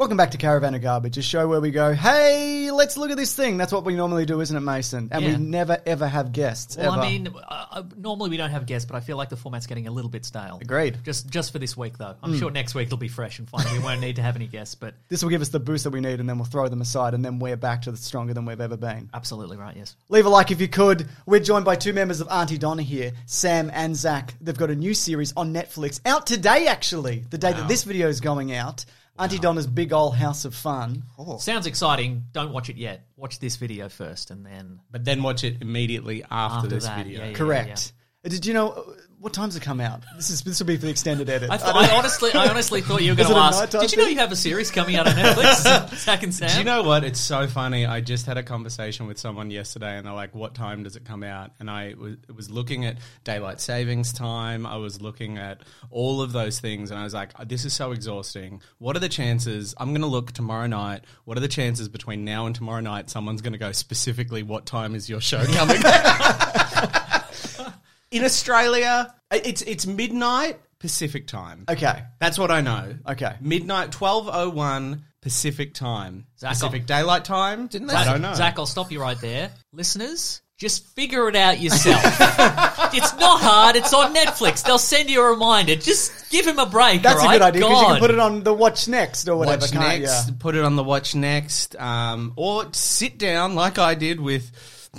Welcome back to Caravan of Garbage, a show where we go, hey, let's look at this thing. That's what we normally do, isn't it, Maso? And Yeah. we never, ever have guests. Well, ever. I mean, uh, uh, normally we don't have guests, but I feel like the format's getting a little bit stale. Agreed. Hmm. Just just for this week, though. I'm sure next week it'll be fresh and fine. We won't need to have any guests, but this will give us the boost that we need, and then we'll throw them aside, and then we're back to the stronger than we've ever been. absolutely right, yes. Leave a like if you could. We're joined by two members of Aunty Donna here, Sam and Zach. They've got a new series on Netflix out today, actually, the day that this video is going out. Aunty Donna's Big Ol' House of Fun. Sounds exciting. Don't watch it yet. Watch this video first and then but then watch it immediately after, after this that. video. Yeah, yeah, Correct. Uh, Did you know uh, what time's it come out? This is this will be for the extended edit. I, I thought, don't- I honestly, I honestly thought you were going to ask. Did you know thing? you have a series coming out on Netflix? Zach and Sam. Do you know what? It's so funny. I just had a conversation with someone yesterday, and they're like, "What time does it come out?" And I was, was looking at daylight savings time. I was looking at all of those things, and I was like, "This is so exhausting. What are the chances? I'm going to look tomorrow night. What are the chances between now and tomorrow night? Someone's going to go specifically. What time is your show coming?" In Australia, it's it's midnight Pacific time. Okay. That's what I know. Okay. Midnight, 12.01 Pacific time. Zach, Pacific I'll- Daylight Time? Didn't they? I don't know. Zach, I'll stop you right there. Listeners, just figure it out yourself. it's not hard. It's on Netflix. They'll send you a reminder. Just give him a break. That's all a good idea because you God. can put it on the watch next or whatever. watch can't next, ya? put it on the watch next, um, or sit down like I did with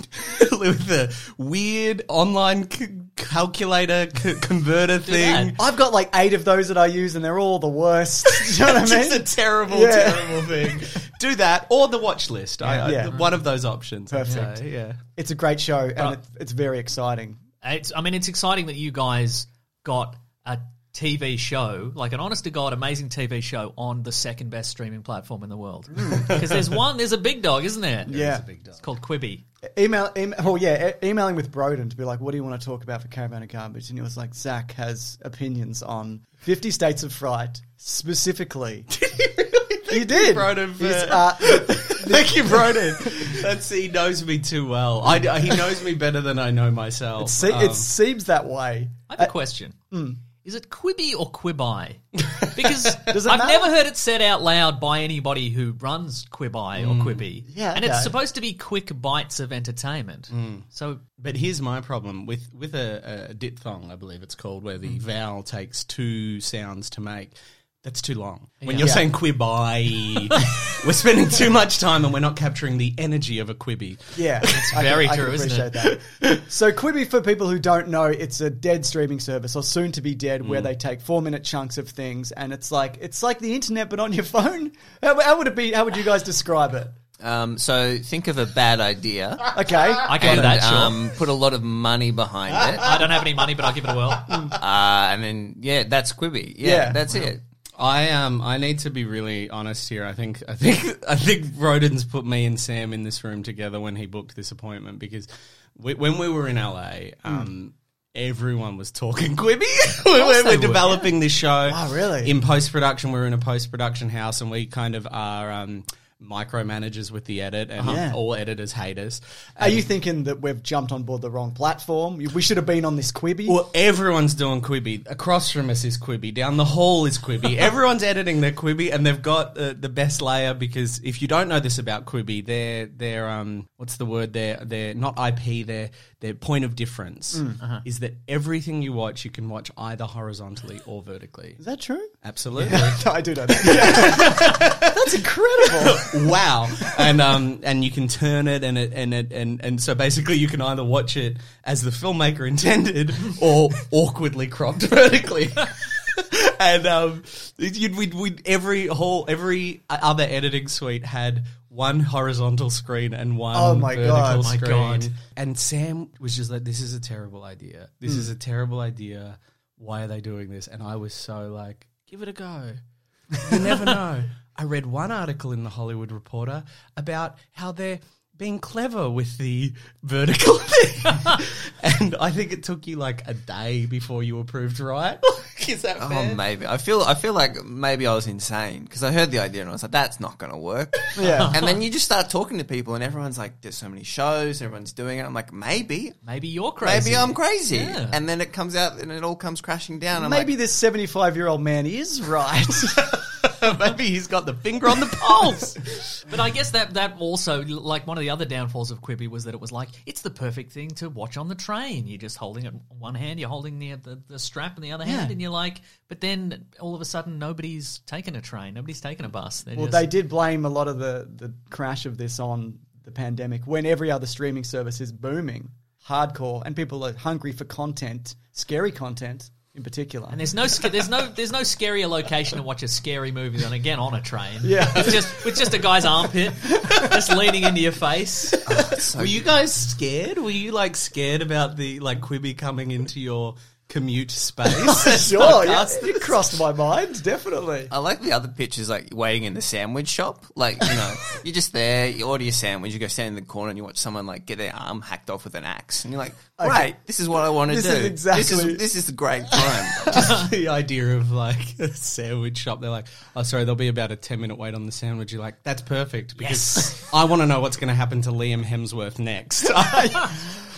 with the weird online c- calculator c- converter thing. I've got like eight of those that I use, and they're all the worst. Do you know what I mean? Just a terrible, Yeah. terrible thing. Do that or the watch list. I, I- Yeah. one of those options. Perfect. say, yeah. It's a great show, and But- it, it's very exciting. It's, I mean, it's exciting that you guys got a TV show, like an honest to God, amazing TV show on the second best streaming platform in the world. Because there's one, there's a big dog, isn't there? Yeah. It's called Quibi. Email, em oh yeah, e- emailing with Broden to be like, what do you want to talk about for Caravan of Garbage? And he was like, Zach has opinions on Fifty States of Fright, specifically. he did. Broden for- He's, uh, Thank you, Broden. That's he knows me too well. I, he knows me better than I know myself. it, se- Um, it seems that way. I have a question. Is it Quibby or Quibi? Because I've matter? never heard it said out loud by anybody who runs Quibi or mm. Quibby. Yeah, And okay. it's supposed to be quick bites of entertainment. Mm. So But here's my problem with with a, a diphthong, I believe it's called, where the mm. vowel takes two sounds to make. That's too long. When you're Yeah. saying quibby, we're spending too much time and we're not capturing the energy of a quibby. Yeah, it's very true, isn't appreciate that. So Quibi, for people who don't know, it's a dead streaming service or soon to be dead, where they take four minute chunks of things, and it's like it's like the internet but on your phone. How, how would it be? How would you guys describe it? Um, so think of a bad idea. Okay, I can and, do that, sure. um, put a lot of money behind it. I don't have any money, but I'll give it a whirl. Uh, and then, yeah, that's Quibi. Yeah, Yeah. that's it. I um I need to be really honest here. I think I think I think Broden's put me and Sam in this room together when he booked this appointment because we, when we were in LA, um, everyone was talking Quibi. we're, we're would, developing this show. Oh, really? In post production, we're in a post production house, and we kind of are. Um, micromanages with the edit, and Yeah. all editors hate us. Are you thinking that we've jumped on board the wrong platform? We should have been on this Quibi. Well, everyone's doing Quibi. Across from us is Quibi. Down the hall is Quibi. Everyone's editing their Quibi, and they've got uh, the best layer because if you don't know this about Quibi, they're they're um what's the word? They're they're not IP. Their their point of difference is that everything you watch you can watch either horizontally or vertically. Is that true? Absolutely. I do know that. That's incredible. wow. And um and you can turn it and it and it and and so basically you can either watch it as the filmmaker intended or awkwardly cropped vertically. and um you'd we'd, we'd every whole every other editing suite had one horizontal screen and one Oh my vertical God. My screen. God. And Sam was just like, "This is a terrible idea. This Hmm. is a terrible idea. Why are they doing this?" And I was so like, "Give it a go." You never know. I read one article in the Hollywood Reporter about how they're being clever with the vertical thing. and I think it took you like a day before you were proved right. Is that oh, fair? Oh, maybe. I feel. I feel like maybe I was insane because I heard the idea and I was like, "That's not going to work." Yeah. And then you just start talking to people, and everyone's like, "There's so many shows. Everyone's doing it." I'm like, maybe, Maybe you're crazy. maybe I'm crazy. Yeah. And then it comes out, and it all comes crashing down. I'm Maybe like, this 75 year old man is right. Maybe he's got the finger on the pulse. But I guess that that also like one of the other downfalls of Quibi was that it was like it's the perfect thing to watch on the train. You're just holding it in one hand, you're holding the the, the strap in the other hand, and you're like. But then all of a sudden, nobody's taking a train, nobody's taking a bus. They're well, just, they did blame a lot of the, the crash of this on the pandemic when every other streaming service is booming, hardcore, and people are hungry for content, scary content in particular. And there's no there's no there's no scarier location to watch a scary movie than again on a train. Yeah. it's just with just a guy's armpit just leaning into your face. Oh, Were you guys scared? Were you like scared about the like Quibby coming into your commute space? sure, yeah, it crossed my mind, definitely. I like the other pictures, like waiting in the sandwich shop. Like, you know, you're just there, you order your sandwich, you go stand in the corner and you watch someone like get their arm hacked off with an axe. And you're like, great, this is what I want to do. is exactly- This is, this is the great time. Just the idea of like a sandwich shop. They're like, oh, sorry, there'll be about a 10 minute wait on the sandwich. You're like, that's perfect because I want to know what's going to happen to Liam Hemsworth next.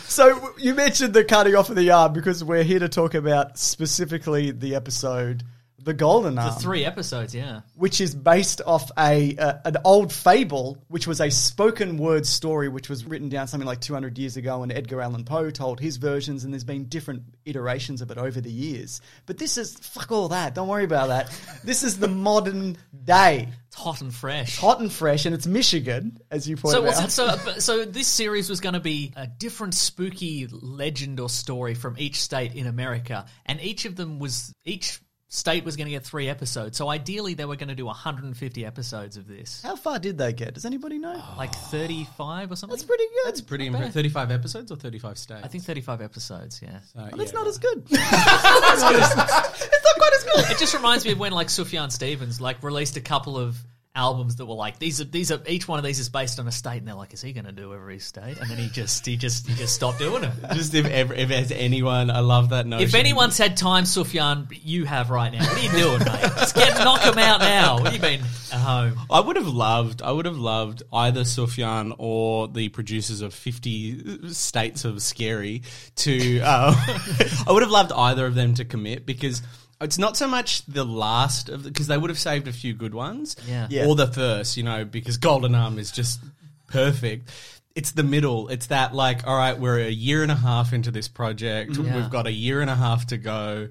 So you mentioned the cutting off of the arm because we're here to talk about specifically the episode "The Golden Arm. The Arm," three episodes, yeah. which is based off a uh, an old fable, which was a spoken word story, which was written down something like 200 years ago, and Edgar Allan Poe told his versions, and there's been different iterations of it over the years. But this is fuck all that. Don't worry about that. This is the modern day, It's hot and fresh. hot and fresh, and it's Michigan, as you So, pointed what's out. so, so this series was going to be a different spooky legend or story from each state in America, and each of them was each state was going to get three episodes. So ideally, they were going to do 150 episodes of this, How far did they get? Does anybody know? like 35 or something. That's pretty good. That's pretty impressive. 35 episodes or 35 states? I think 35 episodes. Yeah. Uh, Well, that's yeah. not as good. it's not quite as good. It just reminds me of when like Sufjan Stevens like released a couple of albums that were like these are these are each one of these is based on a state and they're like is he going to do every state and then he just he just he just stopped doing it. Just if, ever, if there's anyone, I love that notion. If anyone's had time, Sufjan, you have right now. What are you doing, mate? Just get knock him out now. What have you been at home? I would have loved, I would have loved either Sufjan or the producers of Fifty States of Scary to. Uh, I would have loved either of them to commit because it's not so much the last of the because they would have saved a few good ones, Yeah. Yeah. or the first, you know, because Golden Arm is just perfect. It's the middle. It's that like, all right, we're a year and a half into this project. Mm. Yeah. We've got a year and a half to go.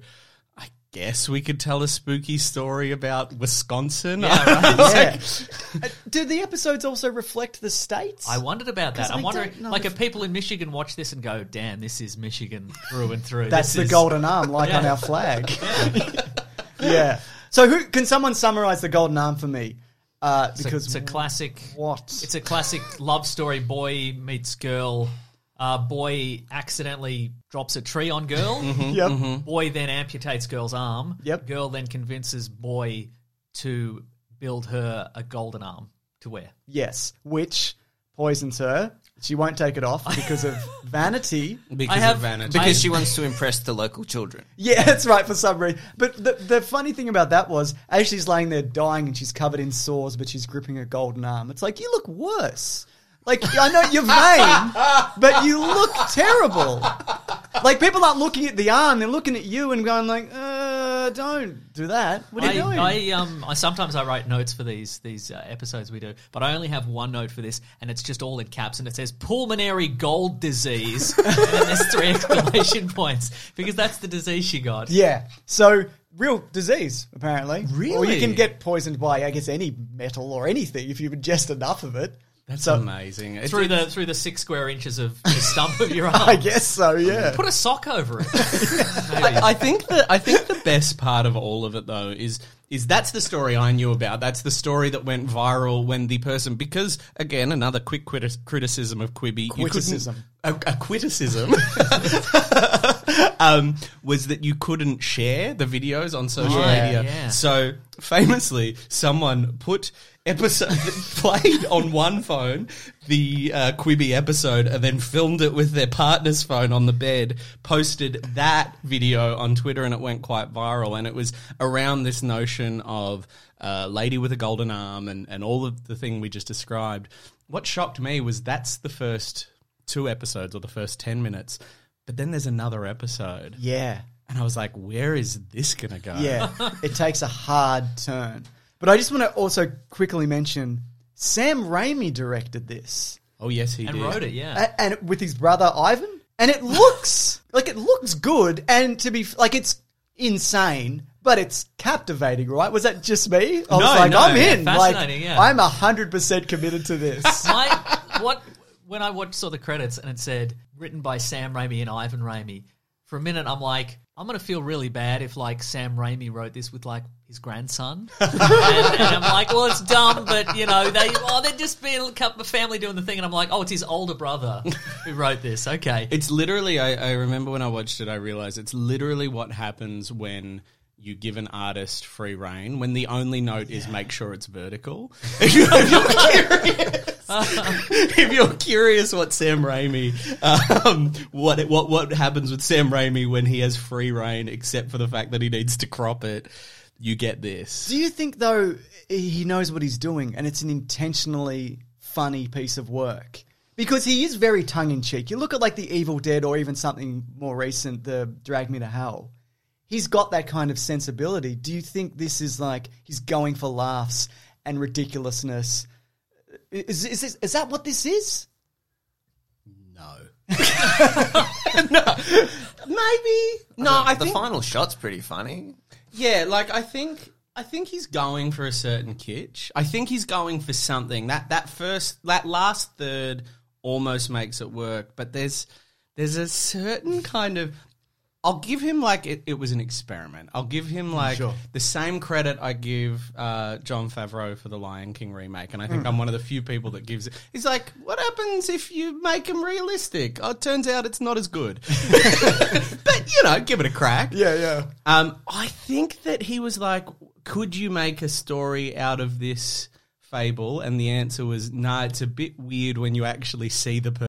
I guess we could tell a spooky story about Wisconsin. Yeah. Uh, Do the episodes also reflect the states? I wondered about that. 'Cause I'm wondering, like, if- if people in Michigan watch this and go, "Damn, this is Michigan through and through." That's This the is- golden arm, like on our flag. yeah. So, who can someone summarize the golden arm for me? Uh, It's a, because it's a classic. what? It's a classic love story. Boy meets girl. Uh, boy accidentally drops a tree on girl. yep. Boy then amputates girl's arm. Yep. Girl then convinces boy to build her a golden arm to wear. Yes. Which poisons her. She won't take it off because of vanity. because I have- of vanity. Because she wants to impress the local children. Yeah, that's right for some reason. But the, the funny thing about that was, as she's laying there dying and she's covered in sores, but she's gripping a golden arm. It's like you look worse. Like I know you're vain, but you look terrible. Like people aren't looking at the arm; they're looking at you and going like, uh, "Don't do that." What are you doing? I, I um I sometimes I write notes for these these uh, episodes we do, but I only have one note for this, and it's just all in caps, and it says pulmonary gold disease, and then there's three exclamation points because that's the disease she got. Yeah. So real disease, apparently. Or you can get poisoned by, I guess, any metal or anything if you ingest enough of it. That's So- amazing. It's- Through the through the six square inches of the stump of your arm. I guess so. Yeah. Put a sock over it. I, I think that I think the best part of all of it though is is that's the story I knew about. That's the story that went viral when the person because again another quick criti- criticism of Quibi. you Criticism. A, a criticism um, was that you couldn't share the videos on social Yeah, media. yeah. So famously, someone put episode played on one phone the uh, Quibi episode and then filmed it with their partner's phone on the bed. Posted that video on Twitter and it went quite viral. And it was around this notion of uh, lady with a golden arm and and all of the thing we just described. What shocked me was that's the first two episodes or the first ten minutes. But then there's another episode. Yeah. And I was like, where is this going to go? Yeah. it takes a hard turn. But I just want to also quickly mention Sam Raimi directed this. Oh, yes, he and did. wrote it, yeah. A- and with his brother Ivan, and it looks like it looks good, and to be f- like it's insane, but it's captivating, right? Was that just me? I was No, like, no, I'm yeah, in, like fascinating, yeah. I'm hundred percent committed to this. My what when I watched saw the credits and it said written by Sam Raimi and Ivan Raimi. For a minute, I'm like, I'm gonna feel really bad if like Sam Raimi wrote this with like his grandson, and, and I'm like, well, it's dumb, but you know, they oh, they're just being a couple of family doing the thing, and I'm like, oh, it's his older brother who wrote this. Okay, It's literally, I, I remember when I watched it, I realized it's literally what happens when you give an artist free reign, when the only note is make sure it's vertical. if, you're curious what Sam Raimi, um, what, what, what happens with Sam Raimi when he has free reign, except for the fact that he needs to crop it, you get this. Do you think though he knows what he's doing, and it's an intentionally funny piece of work? Because he is very tongue in cheek. You look at like the Evil Dead, or even something more recent, the Drag Me to Hell. He's got that kind of sensibility. Do you think this is like he's going for laughs and ridiculousness? Is is, this, is that what this is? No. no. Maybe. No, I the think final shot's pretty funny. Yeah, like I think I think he's going for a certain kitsch. I think he's going for something. That that first that last third almost makes it work, but there's there's a certain kind of I'll give him like it, it was an experiment. I'll give him like the same credit I give uh, Jon Favreau for the Lion King remake, and I think I'm one of the few people that gives it. He's like, "What happens if you make him realistic? Oh, it turns out it's not as good." but you know, give it a crack. Yeah, yeah. Um, I think that he was like, "Could you make a story out of this fable?" And the answer was, "Nah, it's a bit weird when you actually see the person."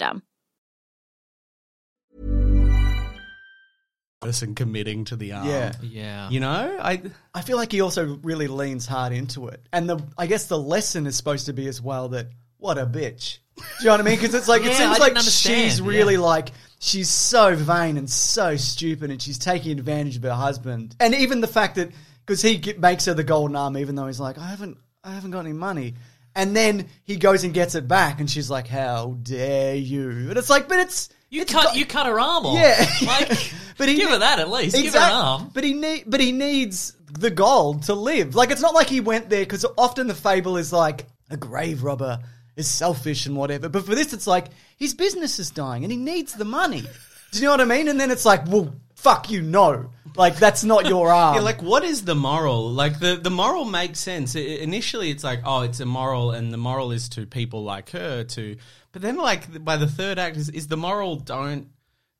Person committing to the arm. Yeah. Yeah. You know, I I feel like he also really leans hard into it, and the I guess the lesson is supposed to be as well that what a bitch. Do you know what I mean? Because it's like Yeah, it seems didn't like understand, she's really yeah. like she's so vain and so stupid, and she's taking advantage of her husband, and even the fact that because he makes her the golden arm, even though he's like I haven't I haven't got any money. And then he goes and gets it back, and she's like, "How dare you?" And it's like, but it's You it's cut got- you cut her arm off. Yeah. Like But he give her that at least. Give her an arm. But he need, but he needs the gold to live. Like it's not like he went there because often the fable is like a grave robber is selfish and whatever. But for this, it's like his business is dying and he needs the money. Do you know what I mean? And then it's like, well, fuck you, no. Like that's not your arm. Yeah, like what is the moral? Like the the moral makes sense. I- initially, it's like, oh, it's immoral, and the moral is to people like her. To, but then like by the third act is, is the moral don't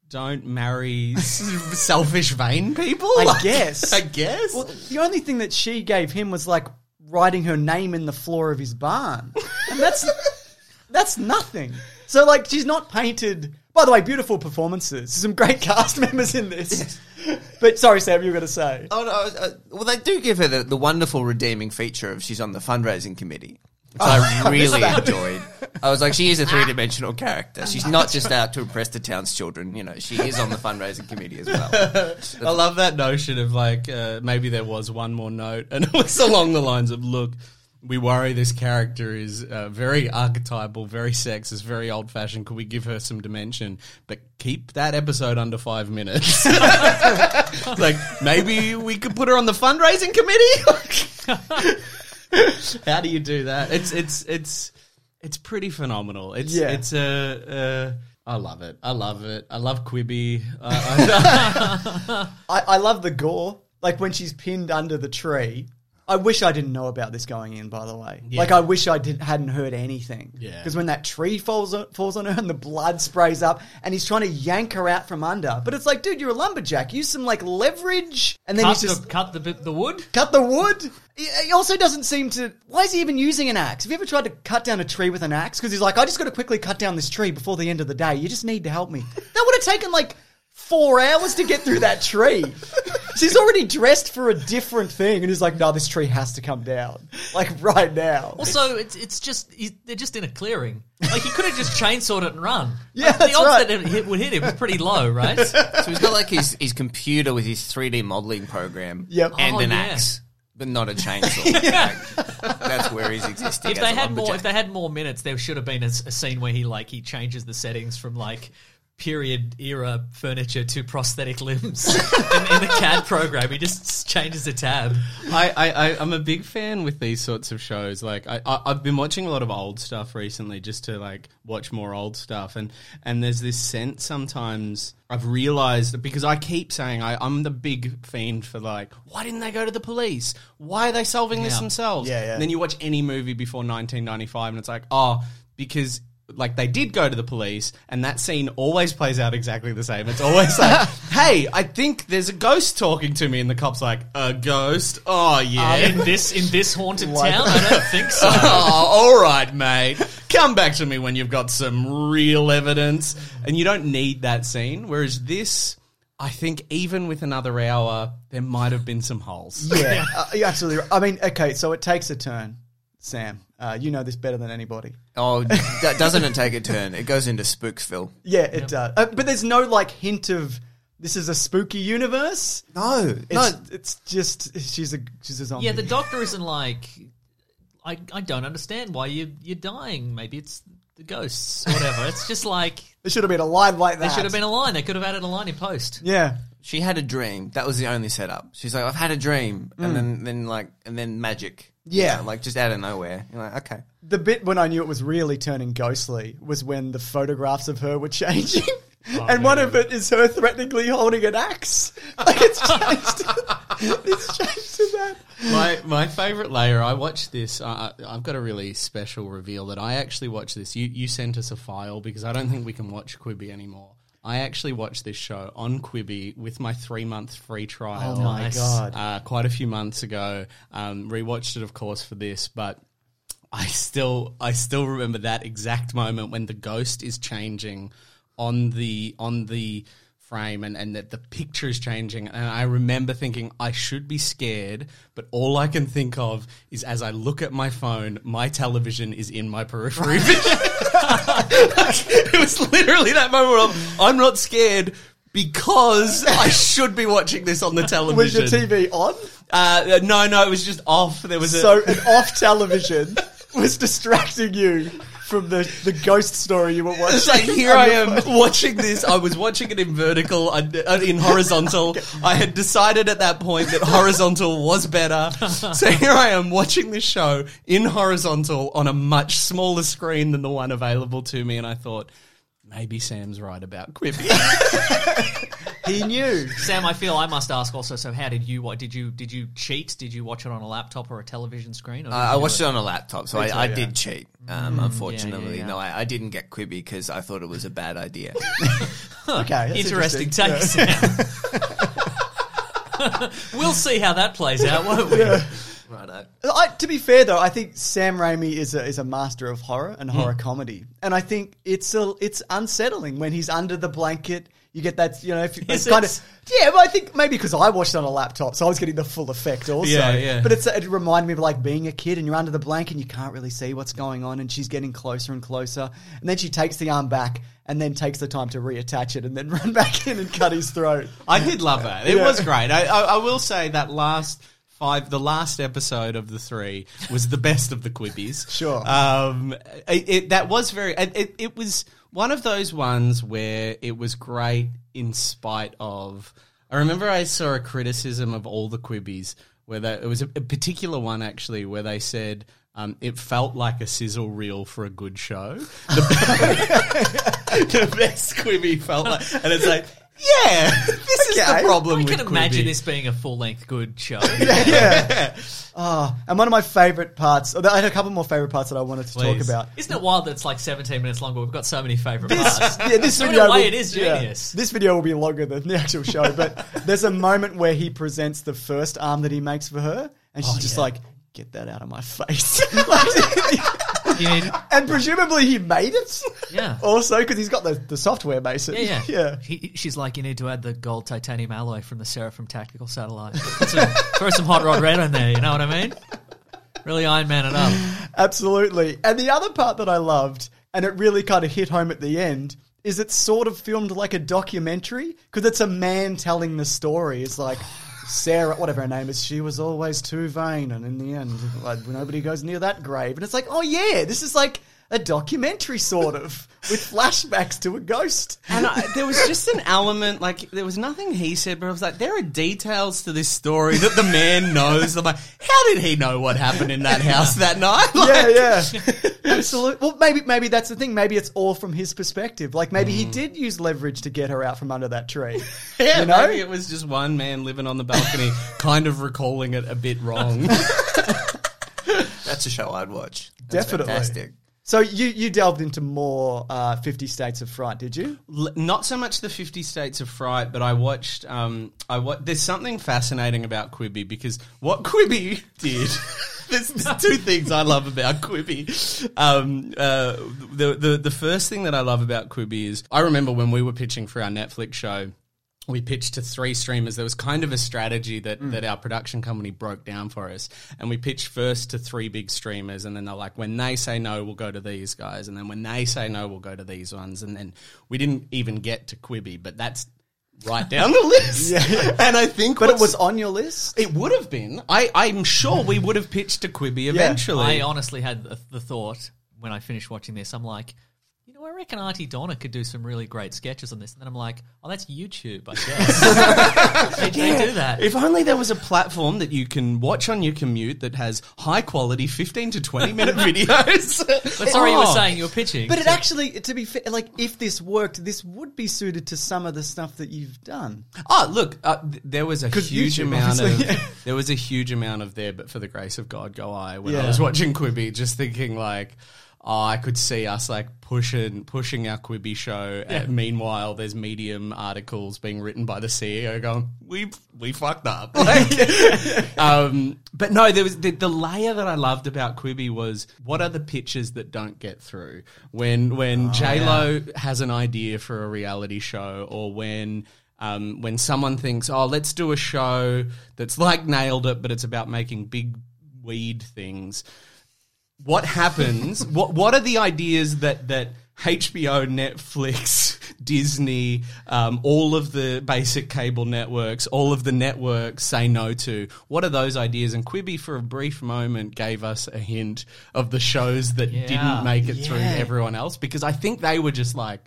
don't marry s- selfish vain people. I Like, guess. I guess. Well, the only thing that she gave him was like writing her name in the floor of his barn, and that's that's nothing. So like she's not painted. By the way, beautiful performances. Some great cast members in this. But sorry, Sam, you were going to say. Oh no! Uh, well, they do give her the, the wonderful redeeming feature of she's on the fundraising committee, which I really enjoyed. I was like, she is a three dimensional character. She's not just out to impress the town's children. You know, she is on the fundraising committee as well. I love that notion of like uh, maybe there was one more note, and it was along the lines of, "Look, we worry this character is uh, very archetypal, very sexist, very old fashioned. Could we give her some dimension, but keep that episode under five minutes? like maybe we could put her on the fundraising committee. How do you do that? It's it's it's it's pretty phenomenal. It's Yeah. it's a. Uh, I love it. I love it. I love Quibby. Uh, I, I, I love the gore. Like when she's pinned under the tree. I wish I didn't know about this going in. By the way, Yeah. like I wish I did, hadn't heard anything. Yeah. Because when that tree falls on, falls on her and the blood sprays up, and he's trying to yank her out from under, but it's like, dude, you're a lumberjack. Use some like leverage, and then Cut, he's just the, cut the bit- the wood. cut the wood. He he also doesn't seem to. Why is he even using an axe? Have you ever tried to cut down a tree with an axe? Because he's like, I just got to quickly cut down this tree before the end of the day. You just need to help me. That would have taken like four hours to get through that tree. She's already dressed for a different thing, and he's like, No, this tree has to come down, like right now. Also, it's it's just he's, they're just in a clearing. Like he could have just chainsawed it and run. Yeah, Like, that's the odds right. that it hit, would hit him was pretty low, right? So he's got like his, his computer with his 3D modeling program Yep. and Oh, an yeah. axe, but not a chainsaw. Like, that's where he's existing. if they a had more, if they had more minutes, there should have been a scene where he like he changes the settings from like period era furniture to prosthetic limbs in, in the CAD program. He just changes a tab. I, I, I, I'm a big fan with these sorts of shows. Like I, I, I've been watching a lot of old stuff recently, just to like watch more old stuff, and and there's this sense sometimes I've realized that because I keep saying I, I'm the big fiend for like, why didn't they go to the police? Why are they solving this themselves? Yeah, yeah. And then you watch any movie before 1995, and it's like, oh, because like they did go to the police, and that scene always plays out exactly the same. It's always like hey, I think there's a ghost talking to me, and the cop's like, a ghost? Oh yeah. in this in this haunted town, I don't think so. oh, all right, mate. Come back to me when you've got some real evidence. And you don't need that scene. Whereas this, I think, even with another hour, there might have been some holes. Yeah, uh, you're absolutely right. I mean, okay, so it takes a turn, Sam. Uh, you know this better than anybody. Oh, d- doesn't it take a turn? It goes into Spooksville. Yeah, it does. Uh, but there's no like hint of this is a spooky universe. No, It's, no. it's just she's a she's a zombie. Yeah, the doctor isn't like. I, I don't understand why you you're dying. Maybe it's the ghosts, whatever. it's just like there should have been a line like that. there should have been a line. They could have added a line in post. Yeah, She had a dream. That was the only setup. She's like, I've had a dream, and then, then like, and then magic. Yeah. You know, like just out of nowhere. You're like, okay. the bit when I knew it was really turning ghostly was when the photographs of her were changing. and one of it is her threateningly holding an axe. Like it's changed. it's changed to that. my my favorite layer. I watched this. Uh, I've got a really special reveal that I actually watched this. You you sent us a file because I don't think we can watch Quibi anymore. I actually watched this show on Quibi with my three month free trial. Oh my god. uh, quite a few months ago. Um, rewatched it, of course, for this, but I still I still remember that exact moment when the ghost is changing on the on the frame and, and that the picture is changing and I remember thinking I should be scared but all I can think of is as I look at my phone my television is in my periphery vision it was literally that moment where I'm, not scared because I should be watching this on the television. Was your TV on? uh, no, no, it was just off. There was a So an off television was distracting you from the, the ghost story you were watching. It's like here I am watching this. I was watching it in vertical, uh, uh, in horizontal. I had decided at that point that horizontal was better. So here I am watching this show in horizontal on a much smaller screen than the one available to me, and I thought maybe Sam's right about Quibi. He knew. Sam, I feel I must ask also. So, how did you? What did you? Did you cheat? Did you watch it on a laptop or a television screen? Or Uh, I watched do it on a laptop, so Me too, I, I yeah. did cheat. Um, unfortunately, yeah. no, I, I didn't get Quibi because I thought it was a bad idea. Okay, that's Interesting interesting. take, Sam. we'll see how that plays out, won't we? Righto. I, to be fair, though, I think Sam Raimi is a is a master of horror and Hmm. horror comedy, and I think it's a, it's unsettling when he's under the blanket. You get that, you know, if, it's kind of yeah. But I think maybe because I watched it on a laptop, so I was getting the full effect also. Yeah, yeah. But it's it reminded me of like being a kid and you're under the blanket and you can't really see what's going on, and she's getting closer and closer, and then she takes the arm back and then takes the time to reattach it and then run back in and cut his throat. I did love that. It was great. I, I, I will say that last five, the last episode of the three was the best of the Quibbies. Sure. Um, it, it, that was very. It, it, was one of those ones where it was great in spite of. I remember I saw a criticism of all the Quibbies where they, it was a, a particular one actually where they said. Um, it felt like a sizzle reel for a good show. The, the best Quibi felt like, and it's like, yeah, this is the Okay. problem I with can imagine Quibi. this being a full length good show. yeah. Oh, and one of my favorite parts. I had a couple more favorite parts that I wanted to talk Please. about. Isn't it wild that it's like 17 minutes long, but we've got so many favourite parts? yeah, this So in video a way, will- it is yeah. genius. this video will be longer than the actual show, but there's a moment where he presents the first arm that he makes for her, and she's oh, just like, "Get that out of my face!" You and presumably he made it. Yeah. Also, because he's got the, the software, basically. Yeah, yeah. yeah. He, she's like, you need to add the gold titanium alloy from the Seraphim tactical satellite. Some, throw some hot rod red on there. You know what I mean? Really Iron Man it up. Absolutely. And the other part that I loved, and it really kind of hit home at the end, is it's sort of filmed like a documentary because it's a man telling the story. It's like Sarah, whatever her name is, she was always too vain, and in the end, like, nobody goes near that grave. And it's like, oh yeah, this is like a documentary sort of with flashbacks to a ghost. And I, there was just an element, like, there was nothing he said, but I was like, there are details to this story that the man knows. I'm like, how did he know what happened in that house that night? yeah, yeah, absolutely. Well, maybe maybe that's the thing. Maybe it's all from his perspective. Like maybe he did use leverage to get her out from under that tree. Yeah, you know, maybe it was just one man living on the balcony, kind of recalling it a bit wrong. That's a show I'd watch. That's Definitely. fantastic. So you you delved into more uh, Fifty States of Fright, did you? L- not so much the Fifty States of Fright, but I watched. Um, I wa- There's something fascinating about Quibi because what Quibi did. There's, there's two things I love about Quibi. Um, uh, the the the first thing that I love about Quibi is I remember when we were pitching for our Netflix show. We pitched to three streamers. There was kind of a strategy that, that our production company broke down for us. And we pitched first to three big streamers. And then they're like, when they say no, we'll go to these guys. And then when they say no, we'll go to these ones. And then we didn't even get to Quibi, but that's right down the list. And I think But it what's- was on your list. it would have been. I, I'm sure we would have pitched to Quibi eventually. I honestly had the, the thought when I finished watching this, I'm like, you know, I reckon Aunty Donna could do some really great sketches on this. And then I'm like, oh, that's YouTube, I guess. they, they do that. If only there was a platform that you can watch on your commute that has high quality 15 to 20 minute videos. But sorry, you were Oh. saying you were pitching. But it so- actually, to be fair, like if this worked, this would be suited to some of the stuff that you've done. Oh, look, uh, th- there was a 'Cause huge YouTube, amount of obviously, yeah. there was a huge amount of there, but for the grace of God, go I. When Yeah. I was watching Quibi, just thinking like, oh, I could see us like pushing pushing our Quibi show. Uh, meanwhile, there's Medium articles being written by the CEO going, we we fucked up. Like, um, but no, there was the, the layer that I loved about Quibi was what are the pitches that don't get through when when J Lo has an idea for a reality show or when um, when someone thinks, oh, let's do a show that's like Nailed It, but it's about making big weed things. What happens? what What are the ideas that that HBO, Netflix, Disney, um, all of the basic cable networks, all of the networks say no to? What are those ideas? And Quibi, for a brief moment, gave us a hint of the shows that Yeah. didn't make it through everyone else because I think they were just like.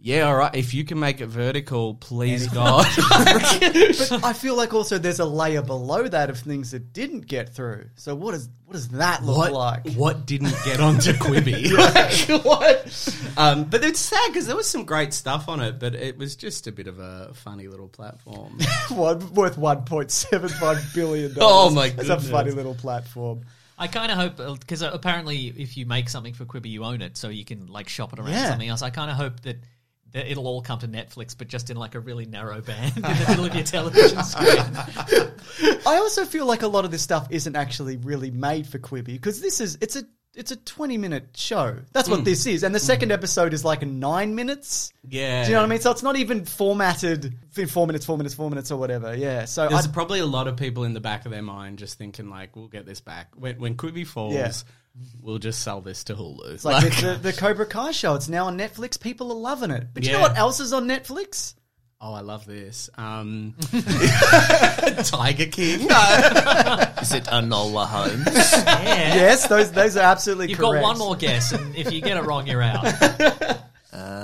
Yeah, all right. If you can make it vertical, please God. But I feel like also there's a layer below that of things that didn't get through. So what does what does that look what like? what didn't get onto Quibi? Like, what? Um, but it's sad because there was some great stuff on it, but it was just a bit of a funny little platform. One, worth 1.75 billion dollars. Oh, my It's a funny little platform. I kind of hope because apparently, if you make something for Quibi, you own it, so you can like shop it around Yeah. something else. I kind of hope that, that it'll all come to Netflix, but just in like a really narrow band in the middle of your television screen. I also feel like a lot of this stuff isn't actually really made for Quibi because this is it's a it's a 20 minute show. That's Hmm. what this is. And the second episode is like 9 minutes. yeah, Do you know what I mean? So it's not even formatted in 4 minutes, 4 minutes, 4 minutes or whatever. Yeah. So There's I, probably a lot of people in the back of their mind just thinking like, "We'll get this back when when Quibi falls." Yeah. We'll just sell this to Hulu. it's like the, the, the Cobra Kai show. It's now on Netflix. People are loving it. But you know what else is on Netflix? oh, I love this. Um, Tiger King. Is it Enola Holmes? Yeah. Yes, those those are absolutely You've correct. got one more guess, and if you get it wrong, you're out.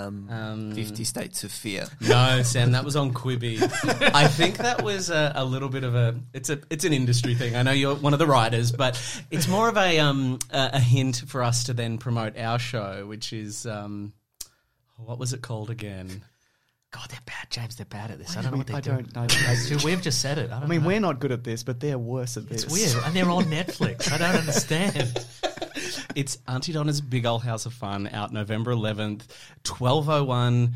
Um, Fifty States of Fear. No, Sam, that was on Quibi. I think that was a, a little bit of a it's a it's an industry thing. I know you're one of the writers, but it's more of a um a, a hint for us to then promote our show, which is um what was it called again? God, they're bad, James. They're bad at this. I don't know I what they're don't doing. know. We've just said it. I, don't I mean, know. we're not good at this, but they're worse at this. It's weird, and they're on Netflix. I don't understand. It's Aunty Donna's Big Old House of Fun out November 11th, 12:01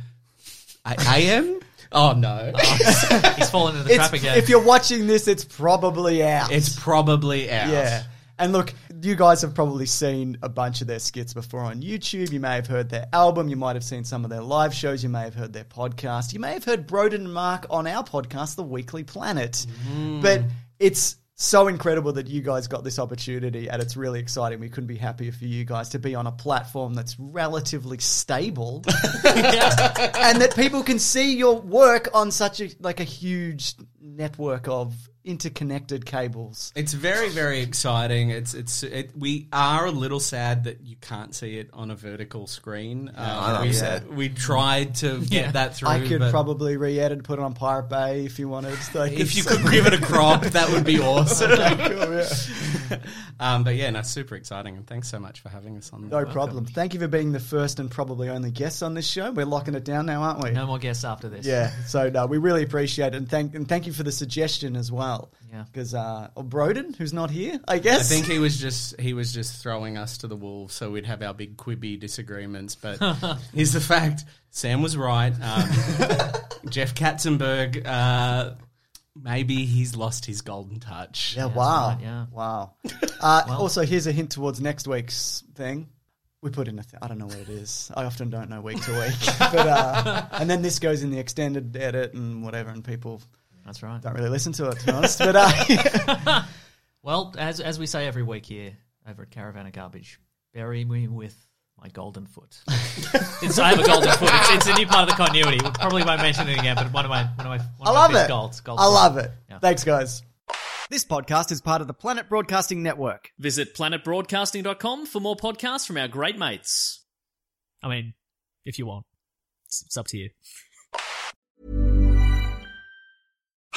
a.m. Oh no. Oh, he's fallen into the trap again. if you're watching this, it's probably out. It's probably out. Yeah. And look, you guys have probably seen a bunch of their skits before on YouTube. You may have heard their album. You might have seen some of their live shows. You may have heard their podcast. You may have heard Broden and Mark on our podcast, The Weekly Planet. Mm. But it's so incredible that you guys got this opportunity and it's really exciting. We couldn't be happier for you guys to be on a platform that's relatively stable and that people can see your work on such a like a huge network of interconnected cables. It's very, very exciting. It's it's it, we are a little sad that you can't see it on a vertical screen. Uh, I'm we, sad. we tried to get Yeah. that through. I could but probably re-edit, put it on Pirate Bay if you wanted. Like, if you could give it a crop, that would be awesome. Cool, yeah. um, but yeah, no, super exciting, and thanks so much for having us on. No problem. Thank you for being the first and probably only guest on this show. We're locking it down now, aren't we? no more guests after this. Yeah. So no, we really appreciate it, and thank and thank you for the suggestion as well. Well. Yeah. Because uh, or Broden, who's not here, I guess. I think he was just he was just throwing us to the wolves so we'd have our big quibby disagreements. But here's the fact: Sam was right. Um, Jeff Katzenberg, uh, maybe he's lost his golden touch. Yeah, wow. right, yeah. Wow. Uh, Also, here's a hint towards next week's thing. We put in a th- I don't know what it is. I often don't know week to week. but uh, And then this goes in the extended edit and whatever, and people That's right. don't really listen to it, to be honest. But uh, Well, as as we say every week here over at Caravan of Garbage, bury me with my golden foot. it's, I have a golden foot. It's, it's a new part of the continuity. We probably won't mention it again, but one of my one of my one I love my it. Golds, gold I foot. love it. Yeah. Thanks, guys. This podcast is part of the Planet Broadcasting Network. Visit planetbroadcasting.com for more podcasts from our great mates. I mean, if you want, it's, it's up to you.